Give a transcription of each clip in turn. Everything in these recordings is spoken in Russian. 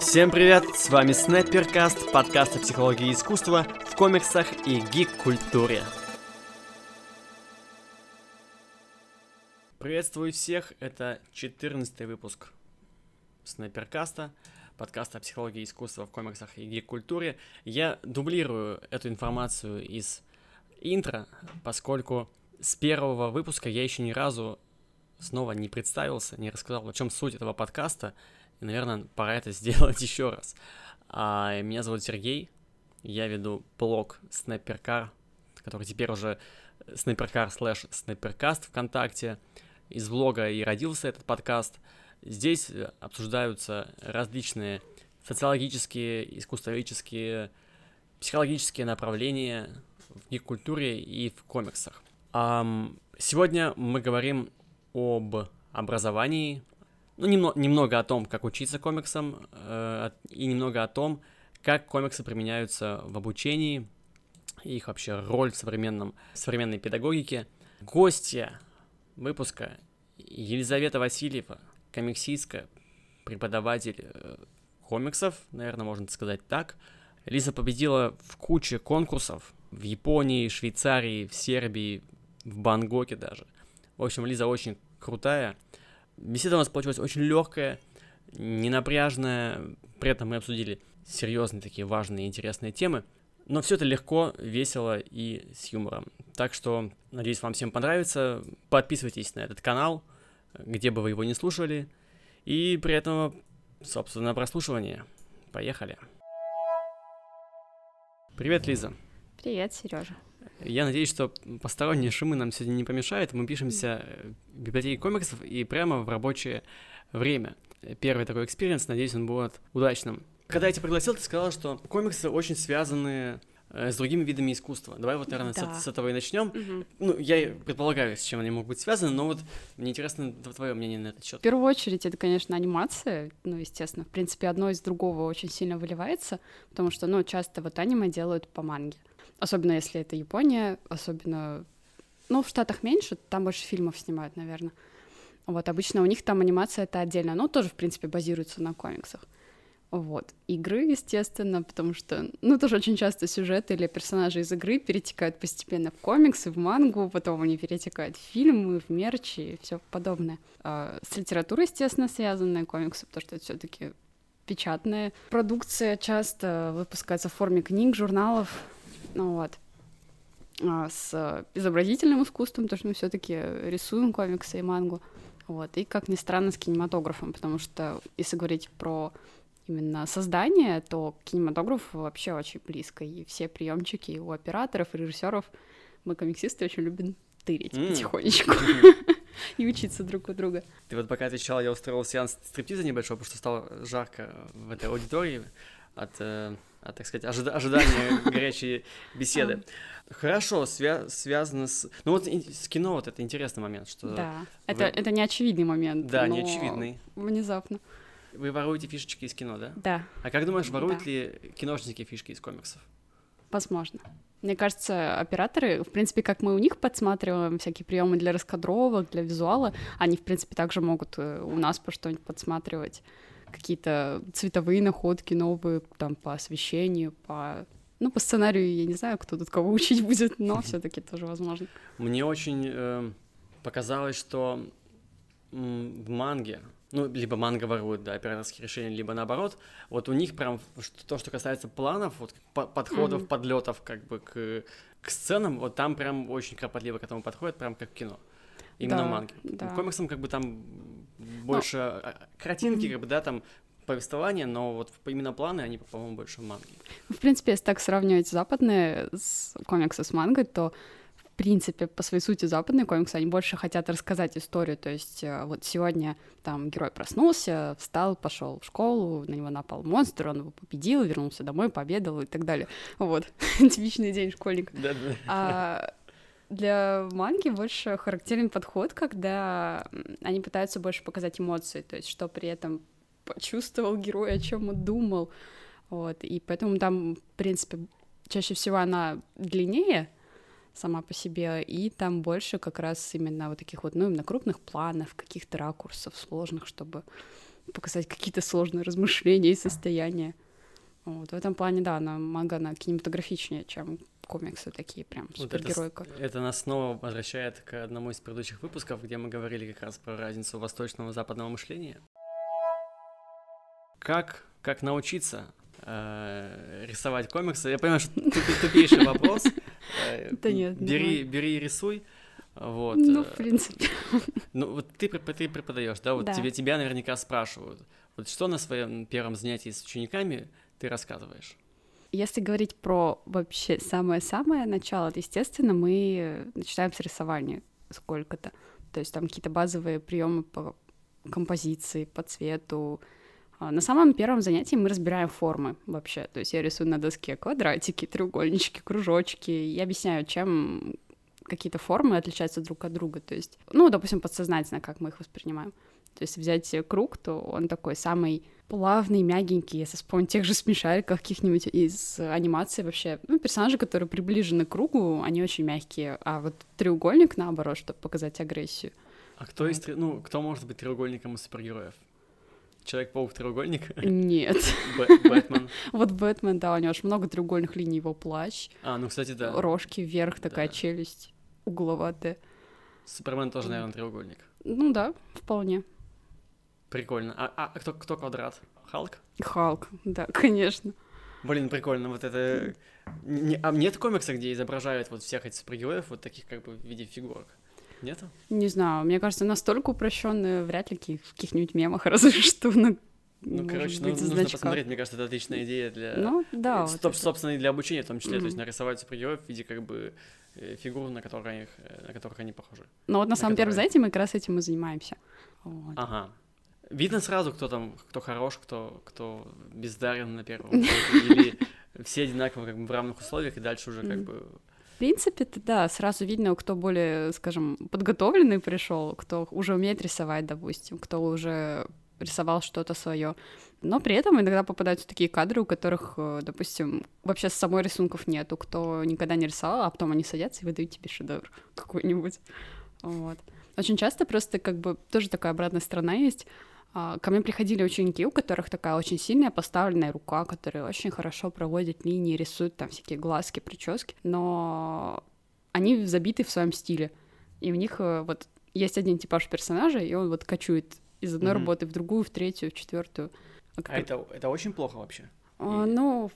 Всем привет, с вами Снайперкаст, подкаст о психологии искусства в комиксах и гик-культуре. Приветствую всех, это 14 выпуск Снайперкаста, подкаста о психологии искусства в комиксах и гик-культуре. Я дублирую эту информацию из интро, поскольку с первого выпуска я еще ни разу снова не представился, не рассказал, о чем суть этого подкаста, и, наверное, пора это сделать еще раз. А, меня зовут Сергей, я веду блог Снайперкар, который теперь уже Снайперкар слэш Снайперкаст ВКонтакте. Из блога и родился этот подкаст. Здесь обсуждаются различные социологические, искусствоведческие, психологические направления в гик-культуре и в комиксах. Сегодня мы говорим об образовании, ну, немно, немного о том, как учиться комиксам, э, и немного о том, как комиксы применяются в обучении, их вообще роль в современном, современной педагогике. Гостья выпуска Елизавета Васильева, комиксистка, преподаватель э, комиксов, наверное, можно сказать так. Лиза победила в куче конкурсов в Японии, Швейцарии, в Сербии, в Бангкоке даже. В общем, Лиза очень крутая. Беседа у нас получилась очень легкая, ненапряжная. При этом мы обсудили серьезные такие важные и интересные темы. Но все это легко, весело и с юмором. Так что, надеюсь, вам всем понравится. Подписывайтесь на этот канал, где бы вы его не слушали. И при этом, собственно, прослушивание. Поехали. Привет, Лиза. Привет, Сережа. Я надеюсь, что посторонние шумы нам сегодня не помешают. Мы пишемся в библиотеке комиксов и прямо в рабочее время. Первый такой experience, надеюсь, он будет удачным. Когда я тебя пригласил, ты сказала, что комиксы очень связаны э, с другими видами искусства. Давай вот, наверное, да. с, с этого и начнем. Угу. Ну, я предполагаю, с чем они могут быть связаны, но вот мне интересно твое мнение на этот счет. В первую очередь, это, конечно, анимация. Ну, естественно, в принципе, одно из другого очень сильно выливается, потому что, ну, часто вот аниме делают по манге. Особенно если это Япония, особенно... Ну, в Штатах меньше, там больше фильмов снимают, наверное. Вот, обычно у них там анимация это отдельно, но тоже, в принципе, базируется на комиксах. Вот. Игры, естественно, потому что, ну, тоже очень часто сюжеты или персонажи из игры перетекают постепенно в комиксы, в мангу, потом они перетекают в фильмы, в мерч и все подобное. А с литературой, естественно, связанные комиксы, потому что это все таки печатная продукция, часто выпускается в форме книг, журналов, ну вот. А, с изобразительным искусством, потому что мы все-таки рисуем комиксы и мангу. Вот. И, как ни странно, с кинематографом, потому что если говорить про именно создание, то к кинематографу вообще очень близко. И все приемчики у операторов, и режиссеров мы, комиксисты, очень любим тырить mm. потихонечку и учиться друг у друга. Ты вот пока отвечала, я устроил сеанс стриптиза небольшой, потому что стало жарко в этой аудитории от э, так сказать, ожида- ожидания горячей беседы. Хорошо, свя- связано с... Ну вот с кино вот это интересный момент, что... Да, это, это не очевидный момент. Да, не очевидный. Внезапно. Вы воруете фишечки из кино, да? Да. А как думаешь, воруют да. ли киношники фишки из комиксов? Возможно. Мне кажется, операторы, в принципе, как мы у них подсматриваем всякие приемы для раскадровок, для визуала, они, в принципе, также могут э, у нас по что-нибудь подсматривать какие-то цветовые находки новые, там, по освещению, по... Ну, по сценарию я не знаю, кто тут кого учить будет, но все таки тоже возможно. Мне очень э, показалось, что в манге, ну, либо манга ворует, да, операторские решения, либо наоборот, вот у них прям то, что касается планов, вот подходов, mm-hmm. подлетов как бы к, к сценам, вот там прям очень кропотливо к этому подходят, прям как кино. Именно да, манги. Да. Комиксам как бы там больше но... А, картинки, как бы, да, там повествование, но вот именно планы, они, по-моему, больше манги. В принципе, если так сравнивать западные с комиксы с мангой, то в принципе, по своей сути, западные комиксы, они больше хотят рассказать историю. То есть э, вот сегодня там герой проснулся, встал, пошел в школу, на него напал монстр, он его победил, вернулся домой, победил и так далее. Вот, типичный день школьника. Да-да. А для манги больше характерен подход, когда они пытаются больше показать эмоции, то есть что при этом почувствовал герой, о чем он думал. Вот, и поэтому там, в принципе, чаще всего она длиннее сама по себе, и там больше как раз именно вот таких вот, ну, именно крупных планов, каких-то ракурсов сложных, чтобы показать какие-то сложные размышления и состояния. Вот, в этом плане, да, она манга, она кинематографичнее, чем комиксы такие, прям супергеройка. Вот это, это нас снова возвращает к одному из предыдущих выпусков, где мы говорили как раз про разницу восточного и западного мышления. Как, как научиться э, рисовать комиксы? Я понимаю, что тупейший вопрос. Э, да нет. Бери, бери и рисуй. Вот. Ну, в принципе. Ну, вот ты, ты преподаешь, да? Вот да. Тебе, тебя наверняка спрашивают. Вот что на своем первом занятии с учениками ты рассказываешь? Если говорить про вообще самое-самое начало, то, естественно, мы начинаем с рисования сколько-то. То есть там какие-то базовые приемы по композиции, по цвету. А на самом первом занятии мы разбираем формы вообще. То есть я рисую на доске квадратики, треугольнички, кружочки. Я объясняю, чем какие-то формы отличаются друг от друга. То есть, ну, допустим, подсознательно, как мы их воспринимаем. То есть взять круг, то он такой самый плавный, мягенький, если вспомнить тех же смешариков каких-нибудь из анимации вообще. Ну, персонажи, которые приближены к кругу, они очень мягкие, а вот треугольник, наоборот, чтобы показать агрессию. А кто вот. из, ну, кто может быть треугольником из супергероев? Человек-паук треугольник? Нет. Бэтмен. Вот Бэтмен, да, у него аж много треугольных линий, его плащ. А, ну, кстати, да. Рожки вверх, такая челюсть угловатая. Супермен тоже, наверное, треугольник. Ну да, вполне. Прикольно. А, а кто, кто квадрат? Халк? Халк, да, конечно. Блин, прикольно, вот это... Не, а нет комикса, где изображают вот всех этих супергероев вот таких как бы в виде фигурок? Нету? Не знаю, мне кажется, настолько упрощенные вряд ли в каких-нибудь мемах, разве что на ну, короче, ну, нужно значках. посмотреть, мне кажется, это отличная идея для... Ну, да. Стоп, вот собственно, и для обучения в том числе, mm-hmm. то есть нарисовать супергероев в виде как бы э, фигур, на, которых, э, на которых они похожи. Ну вот на, на самом которые... первом занятии мы как раз этим и занимаемся. Вот. Ага. Видно сразу, кто там, кто хорош, кто, кто бездарен на первом или все одинаково как бы в равных условиях, и дальше уже как бы... В принципе, да, сразу видно, кто более, скажем, подготовленный пришел, кто уже умеет рисовать, допустим, кто уже рисовал что-то свое. Но при этом иногда попадаются такие кадры, у которых, э, допустим, вообще с самой рисунков нету, кто никогда не рисовал, а потом они садятся и выдают тебе шедевр какой-нибудь. Вот. Очень часто просто как бы тоже такая обратная сторона есть. А, ко мне приходили ученики, у которых такая очень сильная поставленная рука, которые очень хорошо проводят линии, рисуют там всякие глазки, прически, но они забиты в своем стиле. И у них э, вот есть один типаж персонажа, и он вот кочует из одной mm-hmm. работы в другую, в третью, в четвертую. А, а это, это очень плохо вообще? А. Ну,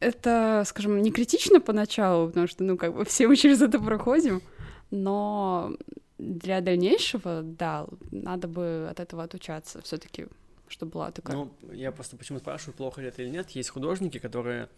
это, скажем, не критично поначалу, потому что, ну, как бы все мы через это проходим, но для дальнейшего, да, надо бы от этого отучаться все-таки, чтобы была такая. Ну, я просто почему спрашиваю, плохо ли это или нет. Есть художники, которые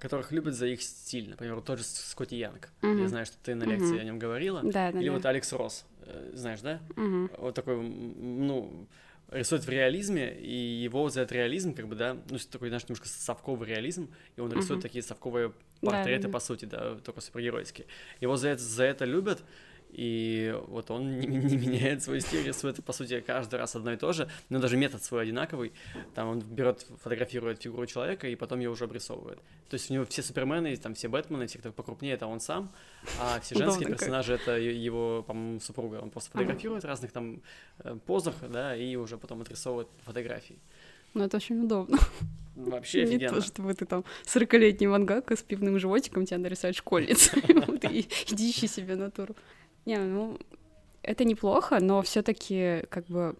которых любят за их стиль. Например, тот же Скотти Янг. Uh-huh. Я знаю, что ты на лекции uh-huh. о нем говорила. Да, да, Или да. вот Алекс Росс. Э, знаешь, да? Uh-huh. Вот такой, ну, рисует в реализме, и его за этот реализм, как бы, да, ну, такой, знаешь, немножко совковый реализм, и он рисует uh-huh. такие совковые портреты, да, да. по сути, да, только супергеройские. Его за это, за это любят, и вот он не, не меняет свой стиль, рисует, по сути, каждый раз одно и то же, но даже метод свой одинаковый, там он берет, фотографирует фигуру человека и потом ее уже обрисовывает. То есть у него все супермены, там все Бэтмены, все, кто покрупнее, это он сам, а все женские персонажи это его, по-моему, супруга, он просто фотографирует разных там э, позах, да, и уже потом отрисовывает фотографии. Ну, это очень удобно. Вообще офигенно. Не то, чтобы ты там 40-летний мангака с пивным животиком тебя нарисовать школьница. Иди ищи себе натуру. Не, ну, это неплохо, но все таки как бы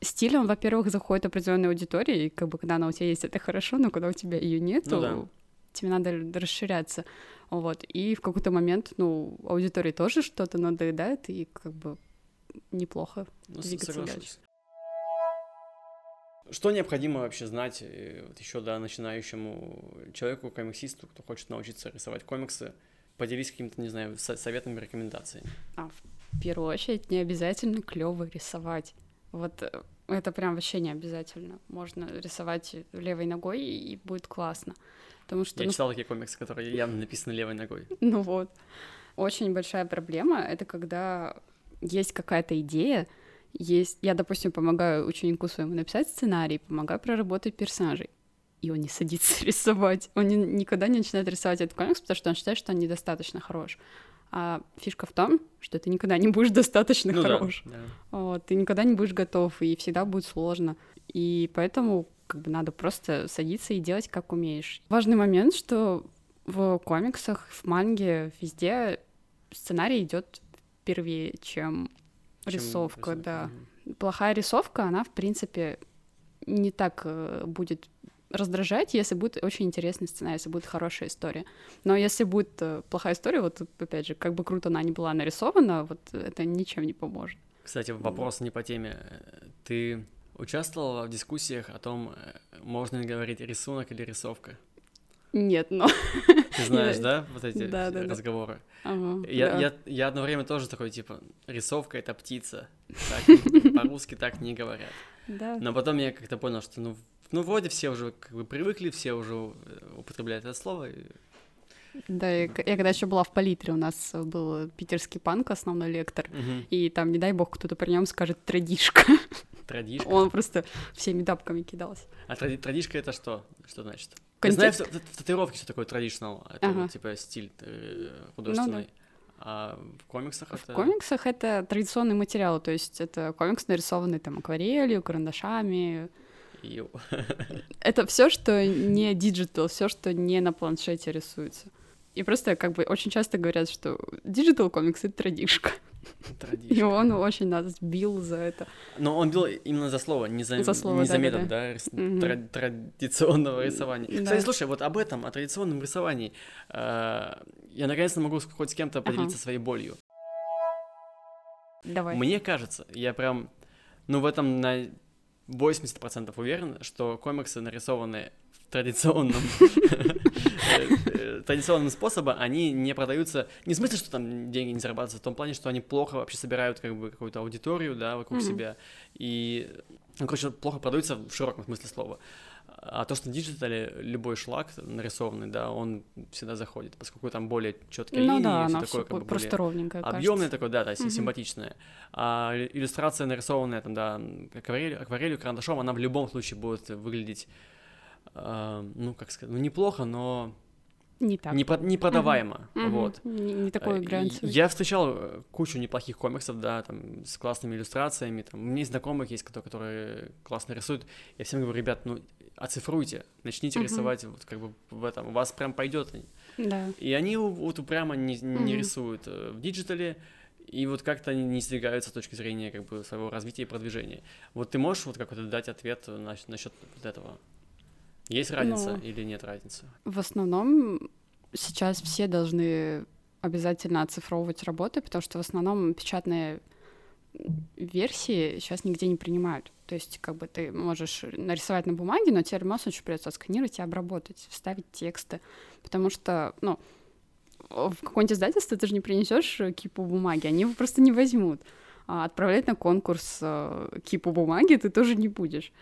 стиль, он, во-первых, заходит определенной аудитории, и как бы когда она у тебя есть, это хорошо, но когда у тебя ее нет, ну, да. тебе надо расширяться. Вот. И в какой-то момент, ну, аудитории тоже что-то надоедает, и как бы неплохо ну, двигаться соглашусь. дальше. Что необходимо вообще знать э, вот еще да, начинающему человеку, комиксисту, кто хочет научиться рисовать комиксы? Поделись каким-то, не знаю, советами, рекомендациями. А, в первую очередь, не обязательно клево рисовать. Вот э, это прям вообще не обязательно. Можно рисовать левой ногой, и будет классно. Потому что, Я ну... читал такие комиксы, которые явно написаны левой ногой. Ну вот. Очень большая проблема — это когда есть какая-то идея, есть... Я, допустим, помогаю ученику своему написать сценарий, помогаю проработать персонажей и он не садится рисовать. Он не, никогда не начинает рисовать этот комикс, потому что он считает, что он недостаточно хорош. А фишка в том, что ты никогда не будешь достаточно ну, хорош. Да, да. Вот, ты никогда не будешь готов, и всегда будет сложно. И поэтому как бы надо просто садиться и делать, как умеешь. Важный момент, что в комиксах, в манге, везде сценарий идет впервые, чем, чем рисовка, рисовка, да. Плохая рисовка, она, в принципе, не так э, будет раздражать, если будет очень интересный сценарий, если будет хорошая история. Но если будет э, плохая история, вот опять же, как бы круто она ни была нарисована, вот это ничем не поможет. Кстати, вопрос не по теме. Ты участвовала в дискуссиях о том, э, можно ли говорить рисунок или рисовка? Нет, но... Ты знаешь, да, вот эти да, да, разговоры? Ага, я, да. я, я одно время тоже такой, типа, рисовка — это птица. по-русски так не говорят. Да. Но потом я как-то понял, что, ну, ну, вроде все уже как бы привыкли, все уже э, употребляют это слово. Да, я, я когда еще была в палитре, у нас был питерский панк, основной лектор, угу. и там, не дай бог, кто-то при нем скажет традишка. Традишка? Он просто всеми тапками кидался. А тради традишка это что? Что значит? Контекст... Я знаю в, в, татуировке что такое traditional, это ага. типа стиль э, художественный. Ну, да. А в комиксах это... В комиксах это традиционный материал, то есть это комикс, нарисованный там акварелью, карандашами, это все, что не digital, все, что не на планшете рисуется. И просто как бы очень часто говорят, что digital комикс — это традишка. Традишка. И он очень нас бил за это. Но он бил именно за слово, не за, за, слово, не да, за метод, да, да. да угу. тра- традиционного рисования. Да. Кстати, слушай, вот об этом, о традиционном рисовании, э, я наконец-то могу хоть с кем-то поделиться ага. своей болью. Давай. Мне кажется, я прям, ну, в этом на 80% уверен, что комиксы, нарисованные в традиционном традиционным способом, они не продаются, не в смысле, что там деньги не зарабатываются, в том плане, что они плохо вообще собирают как бы какую-то аудиторию, да, вокруг себя, и, ну, короче, плохо продаются в широком смысле слова. А то, что в digital е любой шлак нарисованный, да, он всегда заходит, поскольку там более четкие ну, линии, да, все такое как бы просто ровненькое, объемное такое, да, да, угу. симпатичное. А иллюстрация нарисованная там, да, акварелью, акварелью, карандашом, она в любом случае будет выглядеть, э, ну как сказать, ну неплохо, но не так. Не, по, не продаваемо, угу. вот. Не, не такой глянцевый. Я встречал э, кучу неплохих комиксов, да, там, с классными иллюстрациями, там, у меня есть знакомых есть, которые, которые классно рисуют. Я всем говорю, ребят, ну, оцифруйте, начните угу. рисовать вот как бы в этом, у вас прям пойдет. Да. И они вот упрямо не, не угу. рисуют э, в digital е, и вот как-то они не сдвигаются с точки зрения как бы своего развития и продвижения. Вот ты можешь вот как-то дать ответ насчет вот этого? Есть разница ну, или нет разницы? В основном сейчас все должны обязательно оцифровывать работы, потому что в основном печатные версии сейчас нигде не принимают. То есть, как бы ты можешь нарисовать на бумаге, но тебе ремонт очень придется отсканировать и обработать, вставить тексты. Потому что, ну, в какое-нибудь издательство ты же не принесешь кипу бумаги, они его просто не возьмут. А отправлять на конкурс э, кипу бумаги ты тоже не будешь.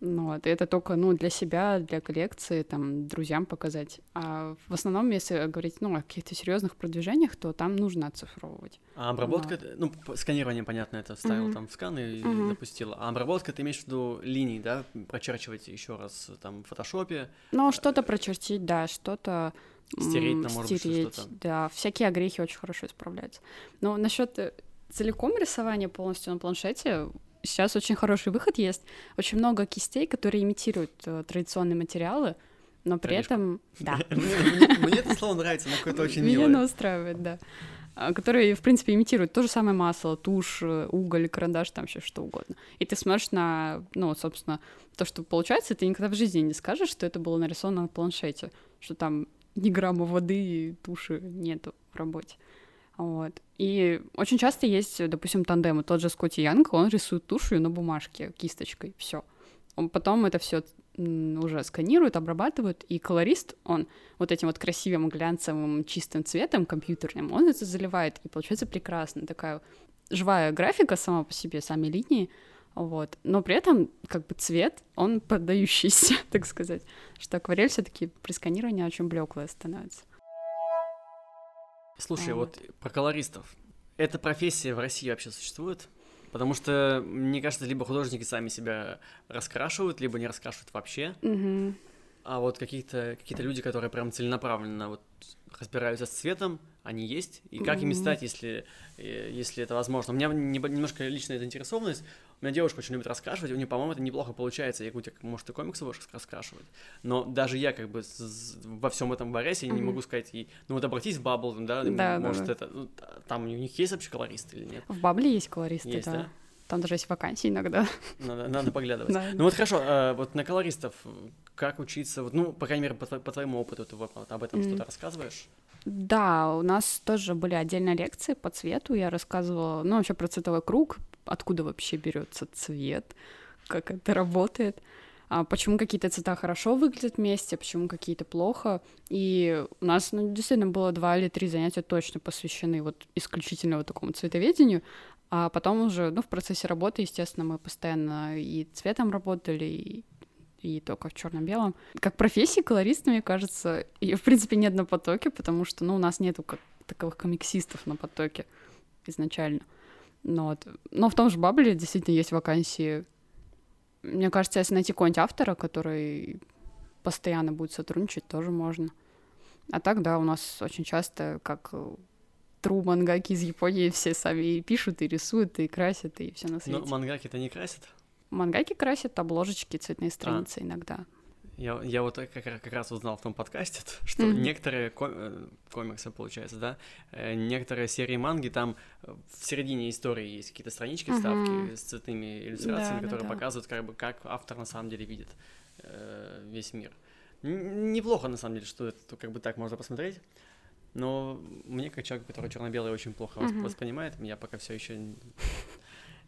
Ну, вот, и это только, ну, для себя, для коллекции, там, друзьям показать. А в основном, если говорить, ну, о каких-то серьезных продвижениях, то там нужно оцифровывать. А обработка, вот. ну, сканирование, понятно, это вставил mm-hmm. там в скан и mm-hmm. запустил. А обработка, ты имеешь в виду линии, да, прочерчивать еще раз там в фотошопе? Ну, что-то прочертить, да, что-то Стереть, там, может стереть, быть, что-то. Да, всякие огрехи очень хорошо исправляются. Но насчет э, целиком рисования полностью на планшете сейчас очень хороший выход есть. Очень много кистей, которые имитируют э, традиционные материалы, но при Конечно. этом... Да. Мне это слово нравится, оно какое-то очень милое. Меня оно устраивает, да. А, которые, в принципе, имитируют то же самое масло, тушь, э, уголь, карандаш, там все что угодно. И ты смотришь на, ну, собственно, то, что получается, ты никогда в жизни не скажешь, что это было нарисовано на планшете, что там ни грамма воды и туши нету в работе. Вот. И очень часто есть, допустим, тандемы. Тот же Скотти Янг, он рисует тушью на бумажке, кисточкой, все. Он потом это все уже сканирует, обрабатывает, и колорист, он вот этим вот красивым глянцевым чистым цветом компьютерным, он это заливает, и получается прекрасно. Такая живая графика сама по себе, сами линии, вот. Но при этом как бы цвет, он поддающийся, так сказать, что акварель все таки при сканировании очень блеклая становится. Слушай, вот. вот про колористов. Эта профессия в России вообще существует? Потому что, мне кажется, либо художники сами себя раскрашивают, либо не раскрашивают вообще. Угу. А вот какие-то какие люди, которые прям целенаправленно вот разбираются с цветом, они есть? И как ими стать, если, э, если это возможно? У меня немножко личная заинтересованность. У меня девушка очень любит раскрашивать, у нее, по-моему, это неплохо получается. Я говорю, может, ты комиксы будешь раскрашивать? Но даже я как бы во всем этом варясь, я mm-hmm. не могу сказать ей, ну вот обратись в Бабл, да, да может, да, это, ну, там у них есть вообще колористы или нет? В Бабле есть колористы, есть, да. да? Там даже есть вакансии иногда. Надо, надо поглядывать. Да. Ну вот хорошо, а, вот на колористов как учиться, вот, ну, по крайней мере, по, по твоему опыту ты вот об этом mm. что-то рассказываешь? Да, у нас тоже были отдельные лекции по цвету. Я рассказывала, ну, вообще про цветовой круг, откуда вообще берется цвет, как это работает, а почему какие-то цвета хорошо выглядят вместе, почему какие-то плохо. И у нас ну, действительно было два или три занятия точно посвящены вот исключительно вот такому цветоведению, а потом уже, ну, в процессе работы, естественно, мы постоянно и цветом работали, и и только в черно-белом. Как профессии колориста, мне кажется, ее, в принципе, нет на потоке, потому что, ну, у нас нету как таковых комиксистов на потоке изначально. Но, вот. Но в том же Бабле действительно есть вакансии. Мне кажется, если найти какого-нибудь автора, который постоянно будет сотрудничать, тоже можно. А так, да, у нас очень часто, как тру мангаки из Японии, все сами и пишут, и рисуют, и красят, и все на свете. Но мангаки-то не красят? Мангаки красят обложечки, цветные а. страницы а. иногда. Я, я вот как, как раз узнал в том подкасте, что mm-hmm. некоторые ком- э, комиксы, получается, да, э, некоторые серии манги, там э, в середине истории есть какие-то странички, вставки mm-hmm. с цветными иллюстрациями, да, которые да, показывают, как бы, как автор на самом деле видит э, весь мир. Н- неплохо, на самом деле, что это как бы так можно посмотреть. Но мне, как человек, который черно-белый очень плохо mm-hmm. воспринимает, я пока все еще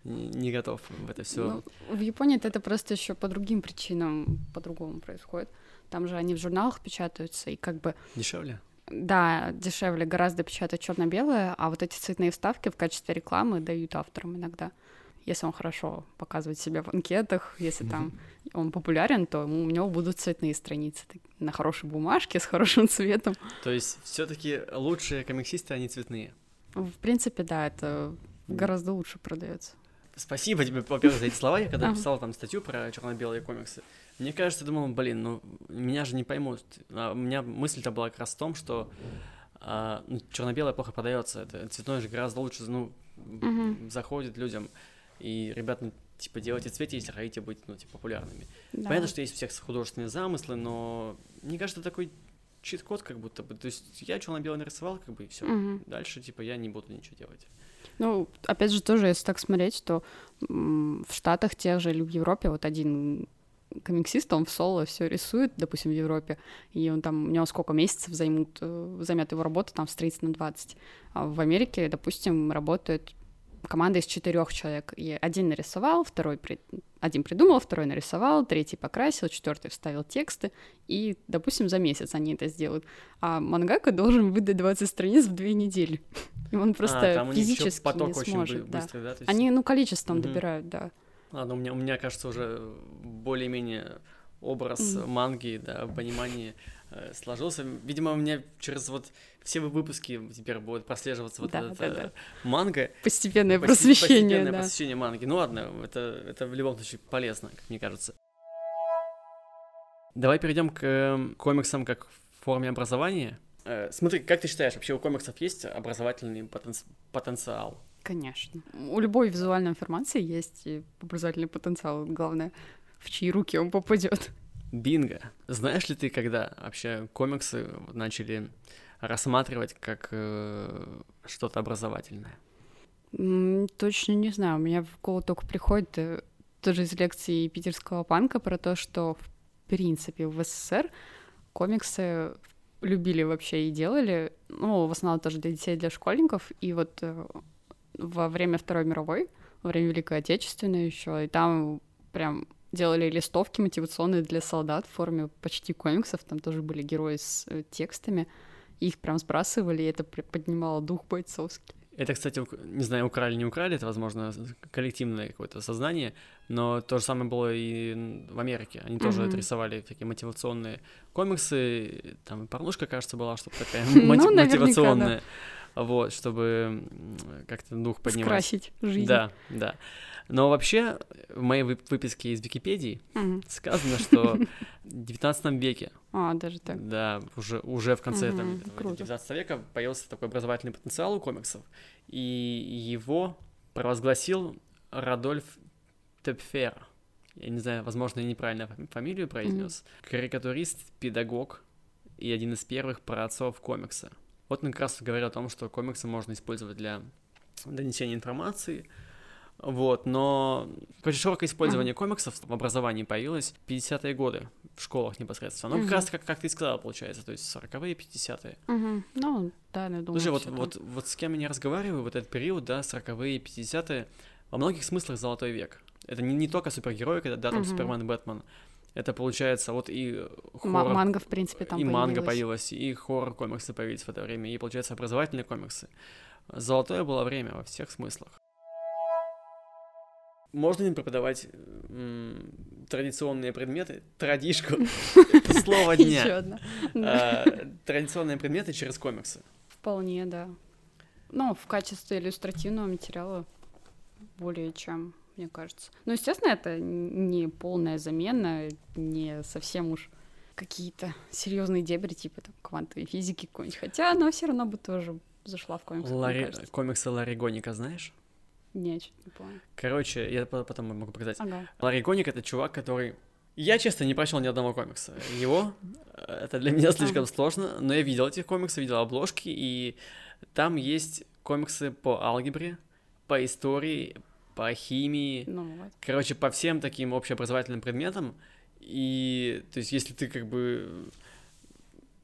не готов в это все. Ну, в Японии это просто еще по другим причинам по-другому происходит. Там же они в журналах печатаются и как бы. Дешевле? Да, дешевле гораздо печатать черно-белое, а вот эти цветные вставки в качестве рекламы дают авторам иногда. Если он хорошо показывает себя в анкетах, если там он популярен, то у него будут цветные страницы на хорошей бумажке с хорошим цветом. То есть все-таки лучшие комиксисты, они цветные. В принципе, да, это гораздо лучше продается. Спасибо тебе, во-первых, за эти слова. Я когда писал там статью про черно-белые комиксы, мне кажется, думал, блин, ну меня же не поймут. А у меня мысль-то была как раз в том, что а, ну, черно-белое плохо продается. Это цветное же гораздо лучше, ну, угу. заходит людям. И, ребят, ну, типа, делайте цвет, если хотите быть, ну, типа, популярными. Да. Понятно, что есть у всех художественные замыслы, но мне кажется, такой чит-код как будто бы. То есть я черно-белое нарисовал, как бы, и все. Угу. Дальше, типа, я не буду ничего делать. Ну, опять же, тоже, если так смотреть, то в Штатах тех же или в Европе вот один комиксист, он в соло все рисует, допустим, в Европе, и он там, у него сколько месяцев займут, э, займет его работа, там, встретиться на 20. А в Америке, допустим, работает команда из четырех человек. И один нарисовал, второй при... один придумал, второй нарисовал, третий покрасил, четвертый вставил тексты, и, допустим, за месяц они это сделают. А мангака должен выдать 20 страниц в две недели. И он просто а, физически не сможет. да. Быстрый, да? Есть... Они, ну, количеством угу. добирают, да. Ладно, у меня, у меня кажется, уже более-менее образ mm. манги, да, э, сложился. Видимо, у меня через вот все выпуски теперь будет прослеживаться вот да, этот да, да. Э, манга. Постепенное просвещение, Постепенное да. просвещение манги. Ну ладно, это, это в любом случае полезно, как мне кажется. Давай перейдем к э, комиксам как форме образования. Э, смотри, как ты считаешь, вообще у комиксов есть образовательный потенци- потенциал? Конечно. У любой визуальной информации есть образовательный потенциал. Главное, в чьи руки он попадет. Бинго. Знаешь ли ты, когда вообще комиксы начали рассматривать как э, что-то образовательное? Точно не знаю. У меня в голову только приходит э, тоже из лекции питерского панка про то, что в принципе в СССР комиксы любили вообще и делали, ну, в основном тоже для детей, для школьников, и вот э, во время Второй мировой, во время Великой Отечественной еще, и там прям делали листовки мотивационные для солдат в форме почти комиксов, там тоже были герои с э, текстами, их прям сбрасывали, и это поднимало дух бойцовский. Это, кстати, не знаю, украли, не украли, это, возможно, коллективное какое-то сознание, но то же самое было и в Америке. Они mm-hmm. тоже рисовали такие мотивационные комиксы, там и порнушка, кажется, была, что-то такая ну, мотивационная. вот, чтобы как-то дух поднимать. Скрасить жизнь. Да, да. Но вообще в моей выписке из Википедии угу. сказано, что в 19 веке, а, даже так. Да, уже, уже в конце угу, там, 19 века появился такой образовательный потенциал у комиксов, и его провозгласил Радольф Тепфер. Я не знаю, возможно, я неправильно фамилию произнес. Mm-hmm. Карикатурист, педагог и один из первых праотцов комикса. Вот он как раз говорил о том, что комиксы можно использовать для донесения информации, вот, но очень широкое использование комиксов в образовании появилось в 50-е годы в школах непосредственно. Ну, как раз, как, как ты сказала, получается, то есть 40-е, 50-е. Mm-hmm. Ну, да, я думаю. Слушай, вот, вот, вот с кем я не разговариваю, вот этот период, да, 40-е, 50-е, во многих смыслах золотой век. Это не, не только супергерои, когда, да, там mm-hmm. Супермен, Бэтмен. Это получается вот и хоррор... манга, в принципе, там И появилась. манга появилась, и хоррор-комиксы появились в это время, и, получается, образовательные комиксы. Золотое было время во всех смыслах. Можно ли преподавать традиционные предметы, традишку, слово дня. А, традиционные предметы через комиксы. Вполне, да. Ну, в качестве иллюстративного материала более чем, мне кажется. Ну, естественно, это не полная замена, не совсем уж какие-то серьезные дебри, типа там квантовой физики какой-нибудь. Хотя она все равно бы тоже зашла в комиксы. Ларри... Комиксы Ларри Гоника знаешь? Нет, не помню. Короче, я потом могу показать. Ага. Ларри Гоник — это чувак, который... Я, честно, не прочел ни одного комикса. Его э, это для меня слишком сложно, но я видел этих комиксов, видел обложки, и там есть комиксы по алгебре, по истории, по химии, ну, вот. короче, по всем таким общеобразовательным предметам. И, то есть, если ты как бы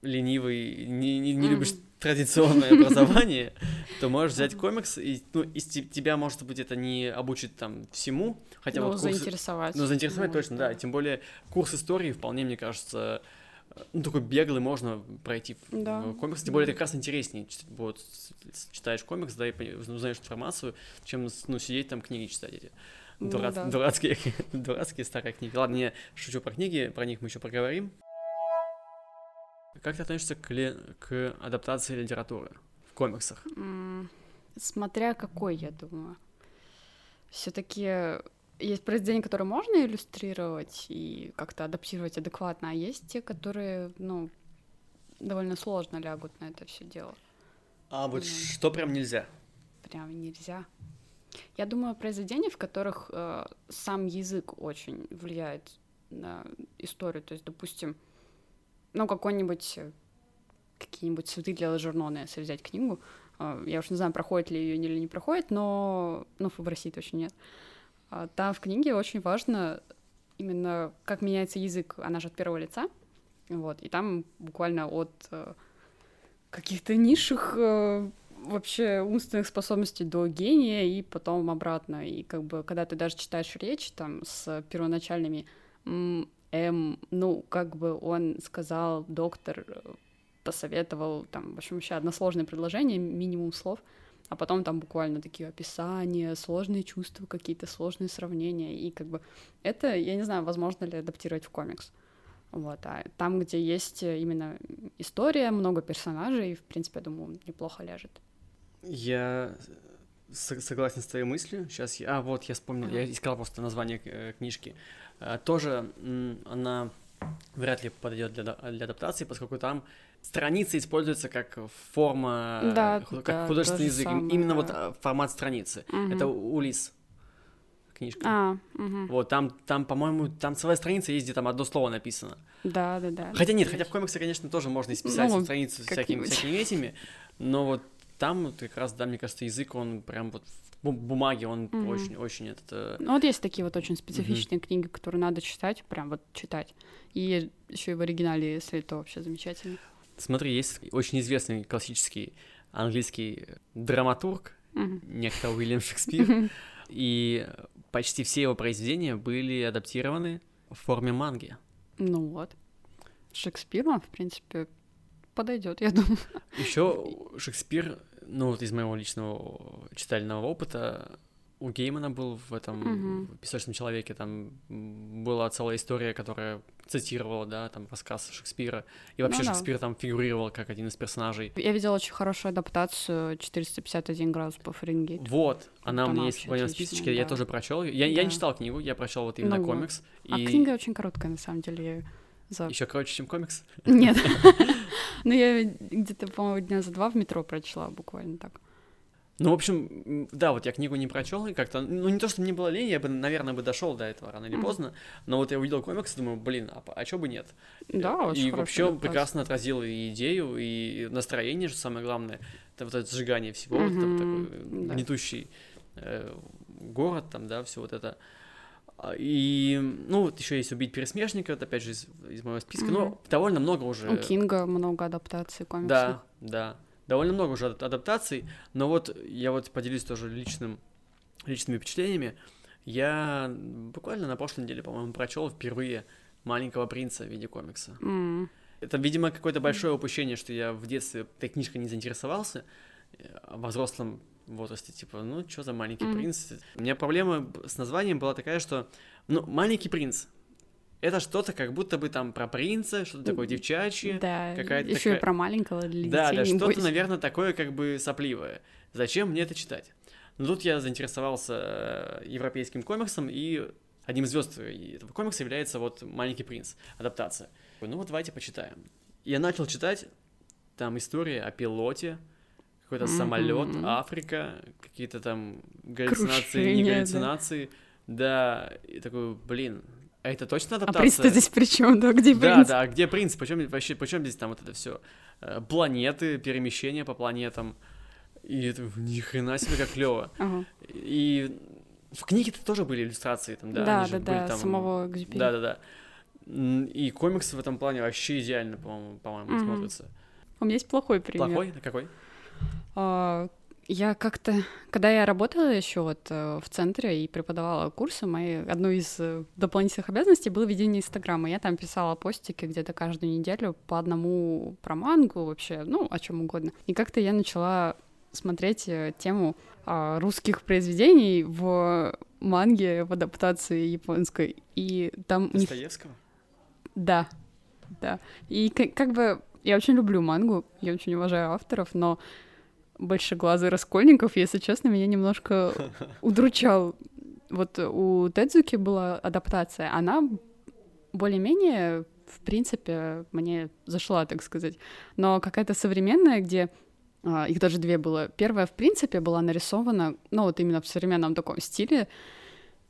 ленивый, не, не, не mm-hmm. любишь традиционное образование, то можешь взять комикс, и ну, из тебя, может быть, это не обучит там всему, хотя ну, вот курс... заинтересовать. Ну, заинтересовать точно, да. Тем более курс истории вполне, мне кажется, ну, такой беглый можно пройти да. в комикс, тем более это как раз интереснее, вот, читаешь комикс, да, и узнаешь информацию, чем, ну, сидеть там книги читать эти. Дурац... Ну, да. дурацкие, дурацкие старые книги. Ладно, я шучу про книги, про них мы еще поговорим. Как ты относишься к, ли... к адаптации литературы в комиксах? Смотря какой, я думаю. Все-таки есть произведения, которые можно иллюстрировать и как-то адаптировать адекватно, а есть те, которые, ну, довольно сложно лягут на это все дело. А вот mm. что прям нельзя? Прям нельзя. Я думаю, произведения, в которых э, сам язык очень влияет на историю. То есть, допустим, ну, какой-нибудь, э, какие-нибудь цветы для Лажернона, если взять книгу, а, я уж не знаю, проходит ли ее или не проходит, но, ну, в России точно нет. А, там в книге очень важно именно, как меняется язык, она же от первого лица, вот, и там буквально от э, каких-то низших э, вообще умственных способностей до гения и потом обратно. И как бы, когда ты даже читаешь речь там с первоначальными эм, ну, как бы он сказал, доктор э, посоветовал, там, в общем, вообще односложное предложение, минимум слов, а потом там буквально такие описания, сложные чувства, какие-то сложные сравнения, и как бы это, я не знаю, возможно ли адаптировать в комикс. Вот, а там, где есть именно история, много персонажей, в принципе, я думаю, неплохо ляжет. Я согласен с твоей мыслью. Сейчас я... А, вот, я вспомнил, я искал просто название э, книжки. Э, тоже она вряд ли подойдет для, для адаптации, поскольку там страница используется как форма, да, как да, художественный язык, самое, именно да. вот э, формат страницы. Угу. Это Улис книжка. А, угу. Вот там, там, по-моему, там целая страница есть, где там одно слово написано. Да, да, да. Хотя нет, хотя в комиксе, конечно, тоже можно исписать ну, страницу всякими, всякими этими, но вот там как раз, да, мне кажется, язык, он прям вот в бумаге, он mm очень, очень этот... Э, ну вот есть такие вот очень специфичные mm книги, которые надо читать, прям вот читать. И еще и в оригинале, если то вообще замечательно. Смотри, есть очень известный классический английский драматург, mm некто Уильям Шекспир, и почти все его произведения были адаптированы в форме манги. Ну вот. Шекспир, он, в принципе, подойдет, я думаю. Еще Шекспир ну вот из моего личного читательного опыта, у Геймана был в этом угу. в песочном человеке, там была целая история, которая цитировала, да, там рассказ Шекспира, и вообще Ну да. Шекспир там фигурировал как один из персонажей. Я видела очень хорошую адаптацию 451 градус по Фаренгейту. Вот, она у меня есть в моем списочке, я да. тоже прочел. Я, я не Да. читал книгу, я прочел вот именно Ну комикс. А и книга очень короткая, на самом деле. Я за... еще короче, чем комикс. Нет. Ну, я где-то, по-моему, дня за два в метро прочла, буквально так. Ну, в общем, да, вот я книгу не прочел, и как-то, ну, не то, что мне было лень, я бы, наверное, бы дошел до этого рано или поздно, но вот я увидел комикс и думаю, блин, а, а чё бы нет? Да, Э, очень И вообще адаптация. прекрасно отразил и идею, и настроение, что самое главное, это вот это сжигание всего, вот это вот такой да. гнетущий э, город там, да, все вот это. И, ну, вот еще есть «Убить пересмешника», это опять же из, из моего списка, Мгм. но довольно много уже... У Кинга много адаптаций комиксов. Да, да. Довольно много уже ад- адаптаций, но вот я вот поделюсь тоже личным, личными впечатлениями. Я буквально на прошлой неделе, по-моему, прочел впервые «Маленького принца» в виде комикса. М, Это, видимо, какое-то большое упущение, что я в детстве этой книжкой не заинтересовался, э, а во взрослом возрасте, типа, ну, что за «Маленький Мгм. принц»? У меня проблема с названием была такая, что, ну, «Маленький принц» — это что-то как будто бы там про принца, что-то такое девчачье, Да, какая-то еще такая- и про маленького для да, детей, да, что-то, небось. наверное, такое как бы сопливое. Зачем мне это читать? Но тут я заинтересовался э, европейским комиксом, и одним из звезд этого комикса является вот «Маленький принц», адаптация. Ну вот давайте почитаем. Я начал читать, там история о пилоте, какой-то Мгм. самолет, Африка, какие-то там галлюцинации, не Крушение, да. галлюцинации. Да, и такой, блин, а это точно А адаптация? принц-то здесь при чем, да? Где Да, принц? да, а где принц? Причем вообще, причем здесь там вот это все планеты, перемещения по планетам. И это ни хрена себе как клево. Ага. И в книге-то тоже были иллюстрации там, да? Да, да, да, там- самого Экзюпери. Да, да, да. И комикс в этом плане вообще идеально, по-моему, по-моему, Мгм. смотрится. У меня есть плохой пример. Плохой? А Какой? А, Я как-то, когда я работала еще вот э, в центре и преподавала курсы, моей одной из э, дополнительных обязанностей было ведение Инстаграма. Я там писала постики где-то каждую неделю по одному про мангу вообще, ну, о чем угодно. И как-то я начала смотреть э, тему а, русских произведений в манге, в адаптации японской. И там Достоевского? да, да. И как, как бы я очень люблю мангу, я очень уважаю авторов, но большеглазый Раскольников, если честно, меня немножко удручал. Вот у Тедзуки была адаптация, она более-менее, в принципе, мне зашла, так сказать. Но какая-то современная, где а, их даже две было. Первая, в принципе, была нарисована, ну, вот именно в современном таком стиле,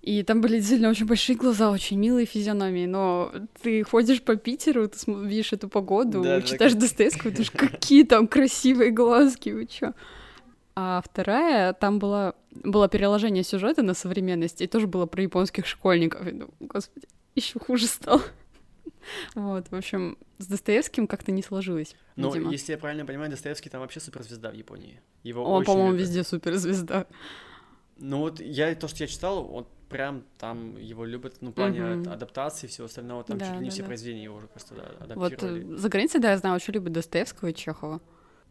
и там были действительно очень большие глаза, очень милые физиономии, но ты ходишь по Питеру, ты видишь эту погоду, Да, читаешь Достоевского, ты думаешь, какие там красивые глазки, вы чё? А вторая, там было, было переложение сюжета на современность, и тоже было про японских школьников. Я думаю, господи, еще хуже стало. Вот, в общем, с Достоевским как-то не сложилось, Ну, если я правильно понимаю, Достоевский там вообще суперзвезда в Японии. Его Он, по-моему, везде суперзвезда. Ну вот я то, что я читал, вот прям там его любят, ну, в плане Мгм. адаптации и всего остального, там Да, чуть ли не да, все да. произведения его уже просто да, Вот адаптировали. э, за границей, да, я знаю, очень любят Достоевского и Чехова.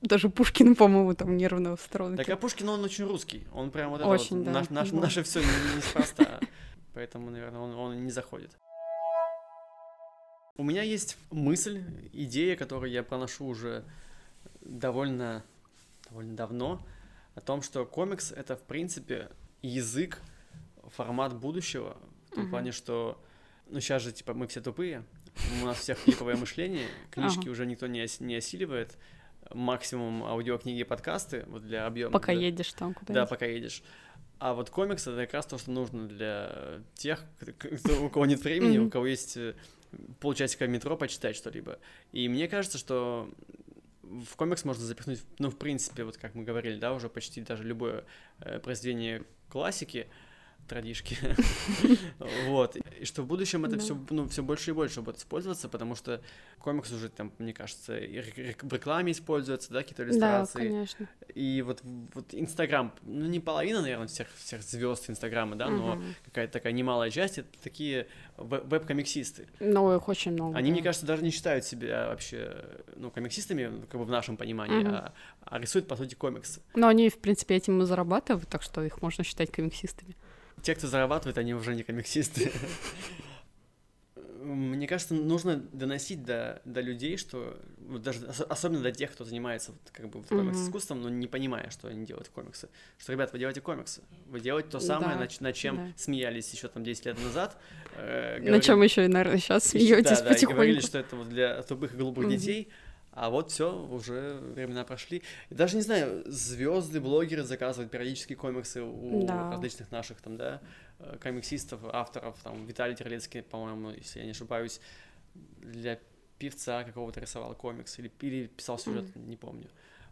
Даже Пушкина, по-моему, там нервно в сторонке. Так а Пушкин, он очень русский, он прям вот это Очень, вот, да, наш- наш- да. наше все неспроста, поэтому, наверное, он, он не заходит. У меня есть мысль, идея, которую я проношу уже довольно, довольно давно, о том, что комикс — это, в принципе, язык, формат будущего, в том Мгм. плане, что, ну, сейчас же, типа, мы все тупые, у нас всех клиповое мышление, книжки Ага. уже никто не, ос- не осиливает, максимум аудиокниги и подкасты, вот для объема. Пока для- едешь там куда-нибудь. да, пока едешь. А вот комикс это как раз то, что нужно для тех, кто- у кого нет времени, у кого есть э, полчасика метро почитать что-либо. И мне кажется, что в комикс можно запихнуть, ну, в принципе, вот как мы говорили, да, уже почти даже любое э, произведение классики, традишки. Вот. И что в будущем это Да. все, ну, все больше и больше будет использоваться, потому что комикс уже там, мне кажется, и в рекламе используется, да, какие-то Да, иллюстрации. конечно. И вот, вот Инстаграм, ну не половина, наверное, всех, всех звезд Инстаграма, да, но какая-то такая немалая часть это такие веб- веб-комиксисты. Но их очень много. Они, да. мне кажется, даже не считают себя вообще, ну, комиксистами, ну, как бы в нашем понимании, а, а рисуют, по сути, комиксы. Но они, в принципе, этим и зарабатывают, так что их можно считать комиксистами. Те, кто зарабатывает, они уже не комиксисты. Мне кажется, нужно доносить до, до людей, что вот даже особенно до тех, кто занимается вот, как бы вот, комикс-искусством, но не понимая, что они делают комиксы. Что, ребят, вы делаете комиксы, вы делаете то самое, да, над, над чем да. смеялись еще там 10 лет назад. Э, говорили, на чем еще и, наверное, сейчас смеетесь да, потихоньку. Да, говорили, что это вот для тупых и глупых детей. А вот все, уже времена прошли. И даже не знаю, звезды, блогеры заказывают периодически комиксы у да. различных наших там, да, э, комиксистов, авторов, там, Виталий Терлецкий, по-моему, если я не ошибаюсь, для певца какого-то рисовал комикс или, или писал сюжет, mm. не помню.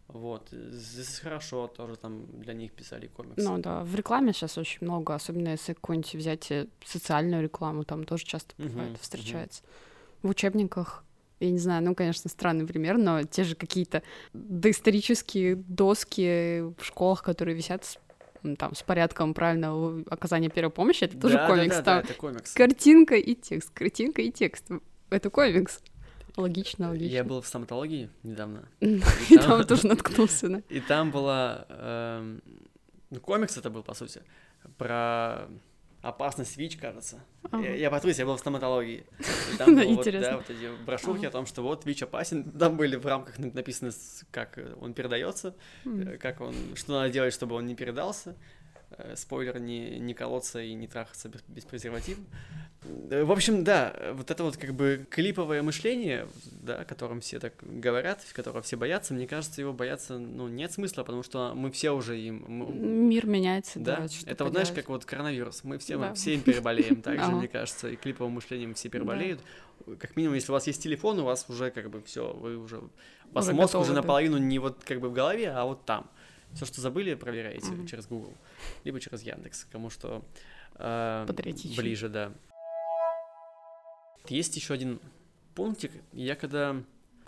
Вот, здесь хорошо, тоже там для них писали комиксы. Ну да, в рекламе сейчас очень много, особенно если какую-нибудь взять э, социальную рекламу, там тоже часто бывает, uh-huh, встречается. Uh-huh. В учебниках я не знаю, ну, конечно, странный пример, но те же какие-то доисторические доски в школах, которые висят с там, с порядком правильного оказания первой помощи, это тоже да, комикс. Да, там да, это комикс. Картинка и текст, картинка и текст. Это комикс. Логично, логично. Я был в стоматологии недавно. И там тоже наткнулся, да. И там была... Эм, ну, комикс это был, по сути, про опасность ВИЧ, кажется. Ага. Я, я я был в стоматологии. И там было вот, да, вот эти брошюрки ага. о том, что вот ВИЧ опасен. Там были в рамках написано, как он передается, mm. как он, что надо делать, чтобы он не передался. Э, спойлер, не, не колоться и не трахаться без, без презерватива. Э, в общем, да, вот это вот как бы клиповое мышление, да, о котором все так говорят, которого все боятся, мне кажется, его бояться, ну, нет смысла, потому что мы все уже им... Мы... Мир меняется, да. да это вот, знаешь, как вот коронавирус, мы все, да. мы все им переболеем, также, мне кажется, и клиповым мышлением все переболеют. Как минимум, если у вас есть телефон, у вас уже как бы все, вы уже... У вас мозг уже наполовину не вот как бы в голове, а вот там. Все, что забыли, проверяете mm-hmm. через Google, либо через Яндекс, кому что э, ближе, да. Есть еще один пунктик. Я когда,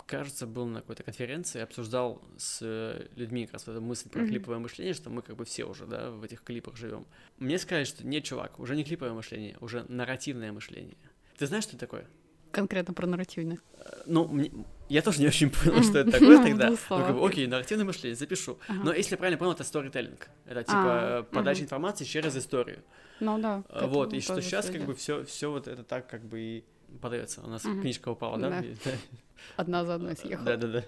кажется, был на какой-то конференции, обсуждал с э, людьми как раз эту мысль про mm-hmm. клиповое мышление, что мы как бы все уже, да, в этих клипах живем. Мне сказали, что нет, чувак, уже не клиповое мышление, уже нарративное мышление. Ты знаешь, что это такое? Конкретно про нарративное. Э, ну, мне, я тоже не очень понял, что это такое тогда. Ну, как бы, окей, нарративное мышление, запишу. Но если я правильно понял, это сторителлинг. Это типа а, подача информации через историю. Ну да. Э, вот, и что сейчас как бы все все вот это так как бы и подается. У нас книжка упала, да? Одна за одной съехала. Да-да-да.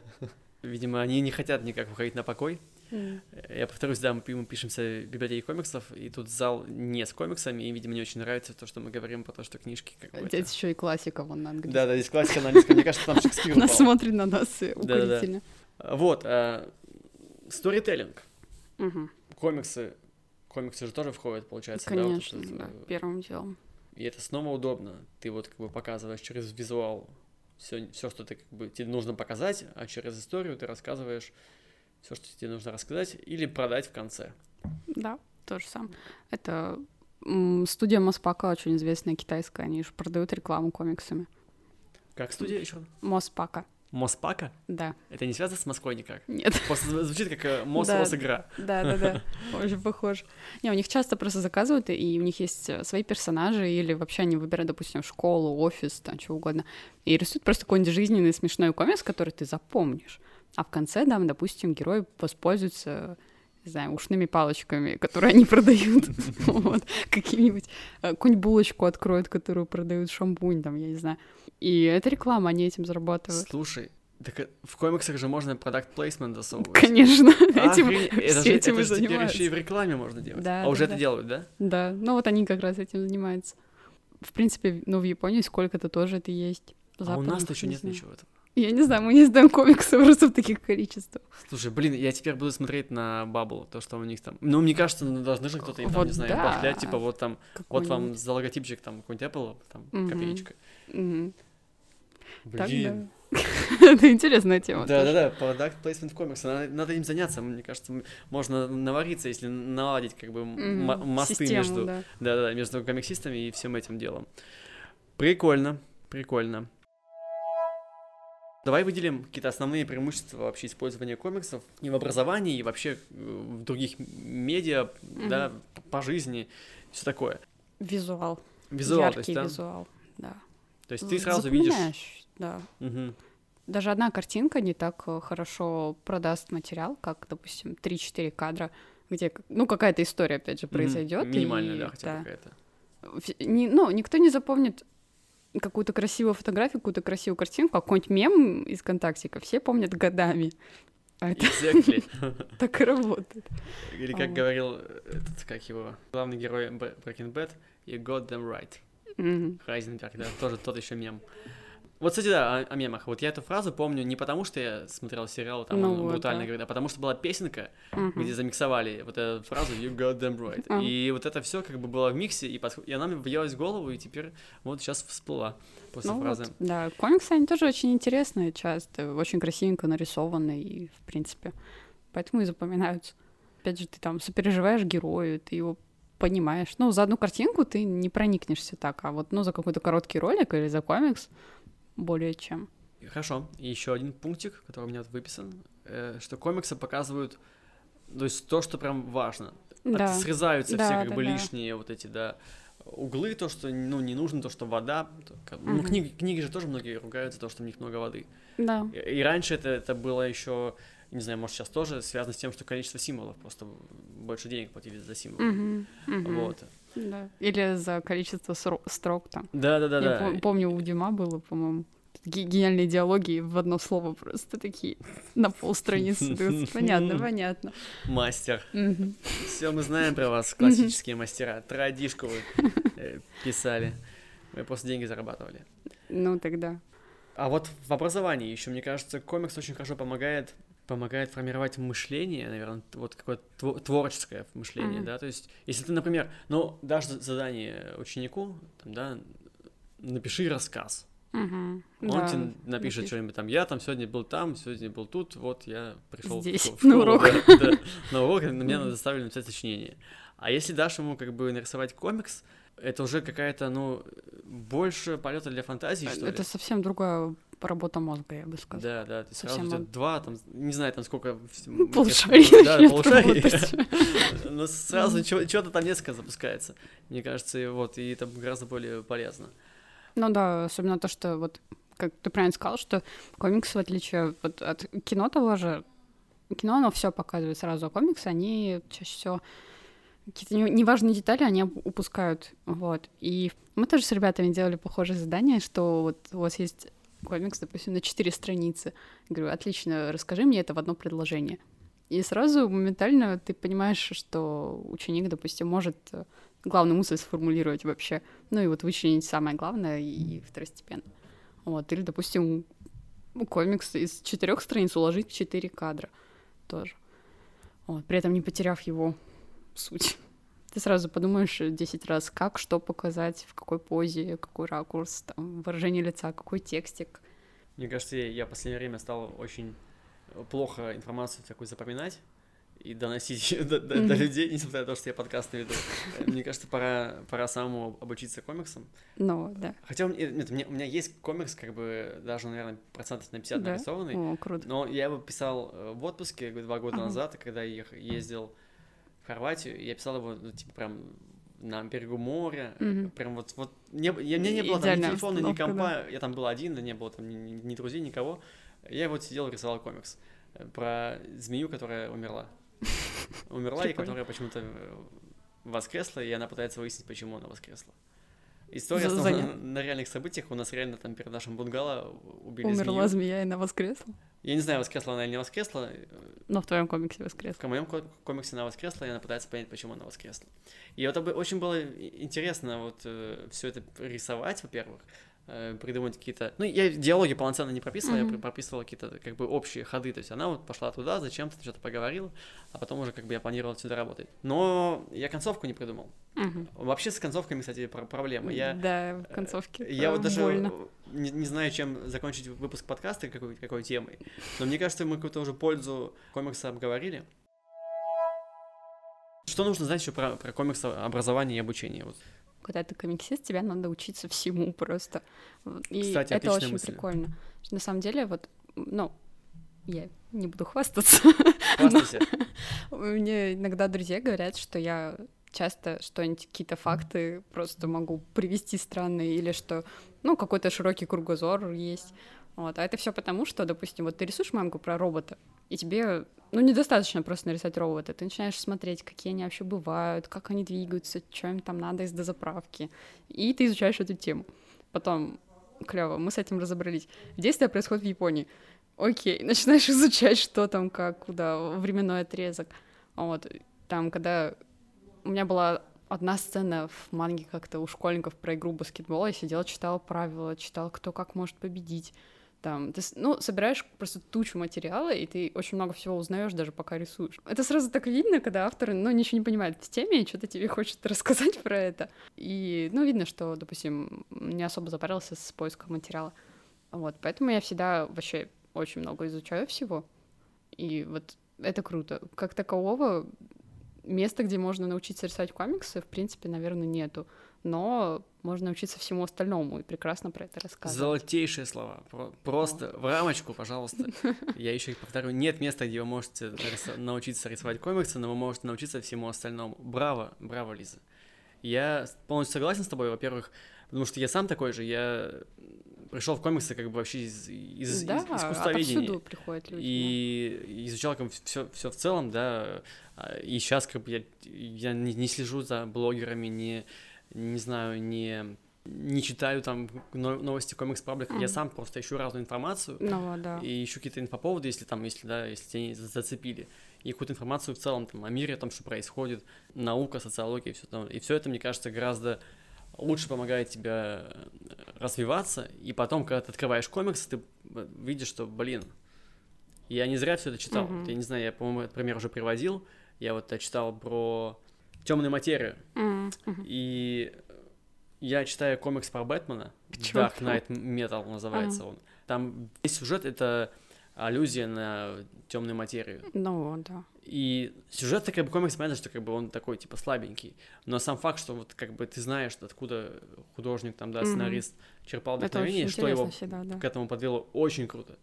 Видимо, они не хотят никак уходить на покой. Mm. Я повторюсь, да, мы, мы пишемся в библиотеке комиксов, и тут зал не с комиксами, и, видимо, не очень нравится то, что мы говорим про то, что книжки какой-то. Здесь еще и классика вон на английском. Да-да, здесь классика на английском. Мне кажется, там Шекспир Она смотрит на нас укорительно. Вот, сторителлинг. Комиксы комиксы же тоже входят, получается, Конечно, да, вот да, первым делом. И это снова удобно. Ты вот как бы показываешь через визуал все, все, что ты как бы тебе нужно показать, а через историю ты рассказываешь все, что тебе нужно рассказать, или продать в конце. Да, то же самое. Это студия Моспака очень известная китайская, они же продают рекламу комиксами. Как студия еще? Моспака. Моспака? Да. Это не связано с Москвой никак? Нет. Просто звучит как э, Мос да, игра. Да, да, да. Очень похоже. Не, у них часто просто заказывают, и у них есть э, свои персонажи, или вообще они выбирают, допустим, школу, офис, там, что угодно. И рисуют просто какой-нибудь жизненный смешной комикс, который ты запомнишь. А в конце, да, допустим, герой воспользуется не знаю, ушными палочками, которые они продают, вот, какие-нибудь, э, какую-нибудь булочку откроют, которую продают шампунь, там, я не знаю. И это реклама, они этим зарабатывают. Слушай, так в комиксах же можно продукт плейсмент засовывать. Конечно, этим, это же, этим это же теперь еще и в рекламе можно делать. Да, а да, уже да. это делают, да? Да, ну вот они как раз этим занимаются. В принципе, ну в Японии сколько-то тоже это есть. А у нас-то еще нет ничего этого. Я не знаю, мы не знаем комиксы просто в таких количествах. Слушай, блин, я теперь буду смотреть на Баббл, то, что у них там... Ну, мне кажется, ну, должны же кто-то вот там, не знаю, да. бахлять, типа, вот там, вот вам за логотипчик, там, какой-нибудь Apple, там, угу. копеечка. Угу. Блин. Это интересная тема. Да, да, да, продакт плейсмент в комиксах. Надо, надо им заняться. Мне кажется, можно навариться, если наладить как бы mm-hmm. мосты Систему, между, да. Да, да, между комиксистами и всем этим делом. Прикольно, прикольно. Давай выделим какие-то основные преимущества вообще использования комиксов и в образовании, и вообще э, в других медиа, mm-hmm. да, по жизни, все такое. Визуал. Визуал, Яркий то есть, да? визуал, да. То есть ты сразу видишь... да. Угу. Даже одна картинка не так э, хорошо продаст материал, как, допустим, 3-4 кадра, где, ну, какая-то история, опять же, произойдет. Минимальная, и, да, хотя бы какая-то. Не, ну, никто не запомнит какую-то красивую фотографию, какую-то красивую картинку, какой-нибудь мем из контактика все помнят годами. А это Exactly. так и работает. Или как говорил этот, как его, главный герой Breaking Bad, you got them right. Хайзенберг, да, тоже тот еще мем. Вот, кстати, да, о, о мемах. Вот я эту фразу помню не потому, что я смотрел сериал, там Ну вот, брутально да. говорит, а потому что была песенка, Мгм. где замиксовали вот эту фразу You got them right. А. И вот это все как бы было в миксе, и, подх- и она мне въелась в голову, и теперь вот сейчас всплыла после Ну фразы. вот, да, комиксы, они тоже очень интересные часто, очень красивенько нарисованы, и, в принципе, поэтому и запоминаются. Опять же, ты там сопереживаешь герою, ты его понимаешь. Ну, за одну картинку ты не проникнешься так, а вот, ну, за какой-то короткий ролик или за комикс более чем. Хорошо. И еще один пунктик, который у меня тут выписан, э, что комиксы показывают, то есть то, что прям важно. Да. От- срезаются Да, все как да, бы да. лишние вот эти, да, углы, то, что, ну, не нужно, то, что вода. то, как- Ну, Мгм. книги, книги же тоже многие ругаются, то, что в них много воды. Да. И, и раньше это, это было еще, не знаю, может, сейчас тоже связано с тем, что количество символов, просто больше денег платили за символы. Мгм, мгм. Вот. Да. Или за количество строк там. Я Да-да-да-да. пом- помню, у Дима было, по-моему, такие гениальные диалоги в одно слово просто такие на полстраницы. Понятно, понятно. Мастер. Все мы знаем про вас, классические мастера. Традишку вы э, писали. Вы просто деньги зарабатывали. Ну, тогда. А вот в образовании еще, мне кажется, комикс очень хорошо помогает помогает формировать мышление, наверное, вот какое-то тво- творческое мышление, Мгм. да, то есть, если ты, например, ну, дашь за- задание ученику, там, да, напиши рассказ, Мгм. он Да, тебе напишет что-нибудь там, я там сегодня был там, сегодня был тут, вот я пришел Здесь, на урок. на урок, на меня Мгм. заставили написать сочинение. А если дашь ему как бы нарисовать комикс, это уже какая-то, ну, больше полета для фантазии, что ли. Это совсем другая работа мозга, я бы сказала. Да, да, ты сразу Совсем два, там, не знаю, там сколько... Полшария Да, работать. Но сразу что-то там несколько запускается. Мне кажется, и вот, и это гораздо более полезно. Ну да, особенно то, что вот, как ты правильно сказал, что комиксы, в отличие вот от кино того же, кино, оно все показывает сразу, а комиксы, они чаще всего какие-то не- неважные детали они упускают, вот. И мы тоже с ребятами делали похожее задание, что вот у вас есть комикс, допустим, на четыре страницы. Я говорю, отлично, расскажи мне это в одно предложение. И сразу моментально ты понимаешь, что ученик, допустим, может э, главную мысль сформулировать вообще, ну и вот вычленить самое главное и второстепенно. Вот, или, допустим, ну, комикс из четырех страниц уложить в четыре кадра тоже. Вот, при этом не потеряв его суть. Ты сразу подумаешь 10 раз, как, что показать, в какой позе, какой ракурс, там, выражение лица, какой текстик. Мне кажется, я, я в последнее время стал очень плохо информацию такую запоминать и доносить до, до- до Мгм. людей, несмотря на то, что я подкаст веду. Мне кажется, пора, пора самому обучиться комиксам. Ну, да. Хотя нет, у меня, у меня есть комикс, как бы даже, наверное, процентов на 50 Да? нарисованный. О, круто. Но я его писал э, в отпуске два года Ага. назад, когда я ездил в Хорватию, я писал его, ну, типа, прям на берегу моря, Мгм. прям вот, вот не, я, мне не было там ни Идеальная телефона, ни компа, я там был один, да не было там ни, ни- друзей, никого. Я вот сидел и рисовал комикс э, про змею, которая умерла. Умерла, и которая почему-то э, воскресла, и она пытается выяснить, почему она воскресла. История основана на реальных событиях. У нас реально там перед нашим бунгало убили Умерла змею. змея, и она воскресла. Я не знаю, воскресла она или не воскресла. Но в твоем комиксе воскресла. В моем ко- комиксе она воскресла, и она пытается понять, почему она воскресла. И вот очень было интересно вот все это рисовать, во-первых, э, придумать какие-то... Ну, я диалоги полноценно не прописывал, я Мгм. пр- прописывал какие-то как бы общие ходы. То есть она вот пошла туда, зачем-то что-то поговорила, а потом уже как бы я планировал сюда работать. Но я концовку не придумал. Мгм. Вообще с концовками, кстати, про- проблема. Я, Да, в концовке. я вот даже больно. не, не знаю, чем закончить выпуск подкаста, какой, какой темой. Но мне кажется, мы какую-то уже пользу комикса обговорили. Что нужно знать еще про, про комикс образование и обучение? Вот. Когда ты комиксист, тебя надо учиться всему просто. И Кстати, это очень мысль. прикольно. На самом деле, вот, ну, я не буду хвастаться. Хвастайся. Мне иногда друзья говорят, что я часто что-нибудь, какие-то факты просто могу привести странные, или что, ну, какой-то широкий кругозор есть. Вот. А это все потому, что, допустим, вот ты рисуешь мангу про робота, и тебе, ну, недостаточно просто нарисовать робота. Ты начинаешь смотреть, какие они вообще бывают, как они двигаются, что им там надо из дозаправки. И ты изучаешь эту тему. Потом, клево, мы с этим разобрались. Действие происходит в Японии. Окей, начинаешь изучать, что там, как, куда, временной отрезок. Вот, там, когда у меня была одна сцена в манге как-то у школьников про игру баскетбола, я сидела, читала правила, читала, кто как может победить. Там, ты, ну, собираешь просто тучу материала, и ты очень много всего узнаешь, даже пока рисуешь. Это сразу так видно, когда автор, ну, ничего не понимает в теме, и что-то тебе хочет рассказать про это. И, ну, видно, что, допустим, не особо запарился с поиском материала. Вот, поэтому я всегда вообще очень много изучаю всего. И вот это круто. Как такового места, где можно научиться рисовать комиксы, в принципе, наверное, нету. Но можно научиться всему остальному и прекрасно про это рассказывать. Золотейшие слова. Просто О. в рамочку, пожалуйста. Я еще повторю, нет места, где вы можете научиться рисовать комиксы, но вы можете научиться всему остальному. Браво, браво, Лиза. Я полностью согласен с тобой, во-первых, потому что я сам такой же, я пришел в комиксы как бы вообще из, из, да, из искусствоведения. приходят люди. И да. изучал как все, все в целом, да. А, и сейчас как бы я, я не, не слежу за блогерами, не, не знаю, не не читаю там новости комикс паблика, mm. я сам просто ищу разную информацию ну, да. и ищу какие-то инфоповоды, если там, если да, если тебя зацепили, и какую-то информацию в целом там о мире, о том, что происходит, наука, социология и все там, и все это, мне кажется, гораздо лучше помогает тебе э, развиваться, и потом, когда ты открываешь комикс, ты э, видишь, что, блин, я не зря все это читал. Mm-hmm. Я не знаю, я, по-моему, этот пример уже приводил. Я вот читал про темную материю. Mm-hmm. И я читаю комикс про Бэтмена. Чё? Dark Knight Metal называется mm-hmm. он. Там весь сюжет это аллюзия на темную материю. Ну, да. И сюжет как бы комикс, понятно, что как бы он такой, типа, слабенький. Но сам факт, что вот как бы ты знаешь, откуда художник, там, да, сценарист mm-hmm. черпал вдохновение, что его всегда, да. к этому подвело, очень круто.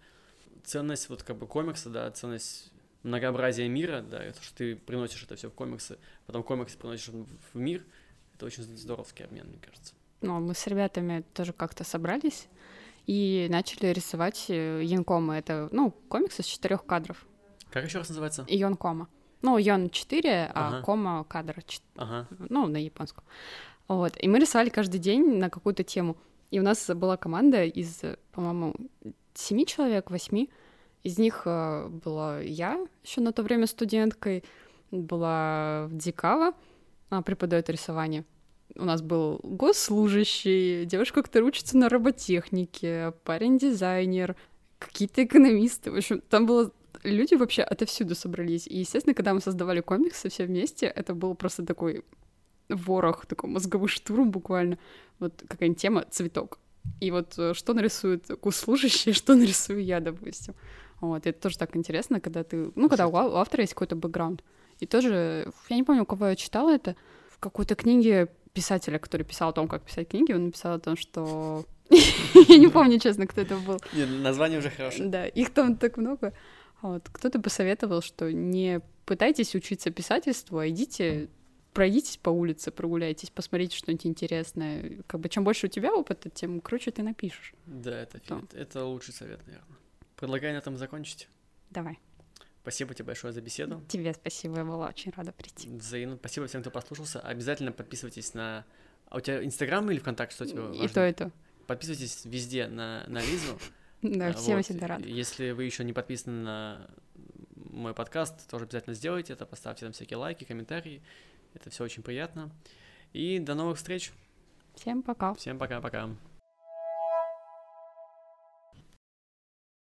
Ценность вот как бы комикса, да, ценность многообразия мира, да, это что ты приносишь это все в комиксы, потом комиксы приносишь в мир, это очень здоровский обмен, мне кажется. Ну, мы с ребятами тоже как-то собрались и начали рисовать Янкома. Э, это, ну, комикс из четырех кадров. Как еще раз называется? Йон Кома. Ну, Йон 4, а ага. Кома кадр. Ага. Ну, на японском. Вот. И мы рисовали каждый день на какую-то тему. И у нас была команда из, по-моему, семи человек, восьми. Из них э, была я, еще на то время студенткой, была Дикава, она преподает рисование. У нас был госслужащий, девушка, которая учится на роботехнике, парень-дизайнер, какие-то экономисты. В общем, там было люди вообще отовсюду собрались. И, естественно, когда мы создавали комиксы все вместе, это был просто такой ворох, такой мозговой штурм буквально. Вот какая-нибудь тема — цветок. И вот э, что нарисует госслужащий, что нарисую я, допустим. Вот, и это тоже так интересно, когда ты... Ну, когда у, у автора есть какой-то бэкграунд. И тоже, я не помню, у кого я читала это, в какой-то книге писателя, который писал о том, как писать книги, он написал о том, что... Я не помню, честно, кто это был. Название уже хорошее. Да, их там так много. Вот. Кто-то посоветовал, что не пытайтесь учиться писательству, а идите пройдитесь по улице, прогуляйтесь, посмотрите что-нибудь интересное. Как бы чем больше у тебя опыта, тем круче ты напишешь. Да, это, То. это лучший совет, наверное. Предлагаю на этом закончить. Давай. Спасибо тебе большое за беседу. Тебе спасибо, я была очень рада прийти. Взаимно. Спасибо всем, кто послушался. Обязательно подписывайтесь на... А у тебя Инстаграм или ВКонтакте, что тебе важно? И то, и то. Подписывайтесь везде на, на Лизу. Да, всем всегда рада. Если вы еще не подписаны на мой подкаст, тоже обязательно сделайте это, поставьте там всякие лайки, комментарии. Это все очень приятно. И до новых встреч. Всем пока. Всем пока-пока.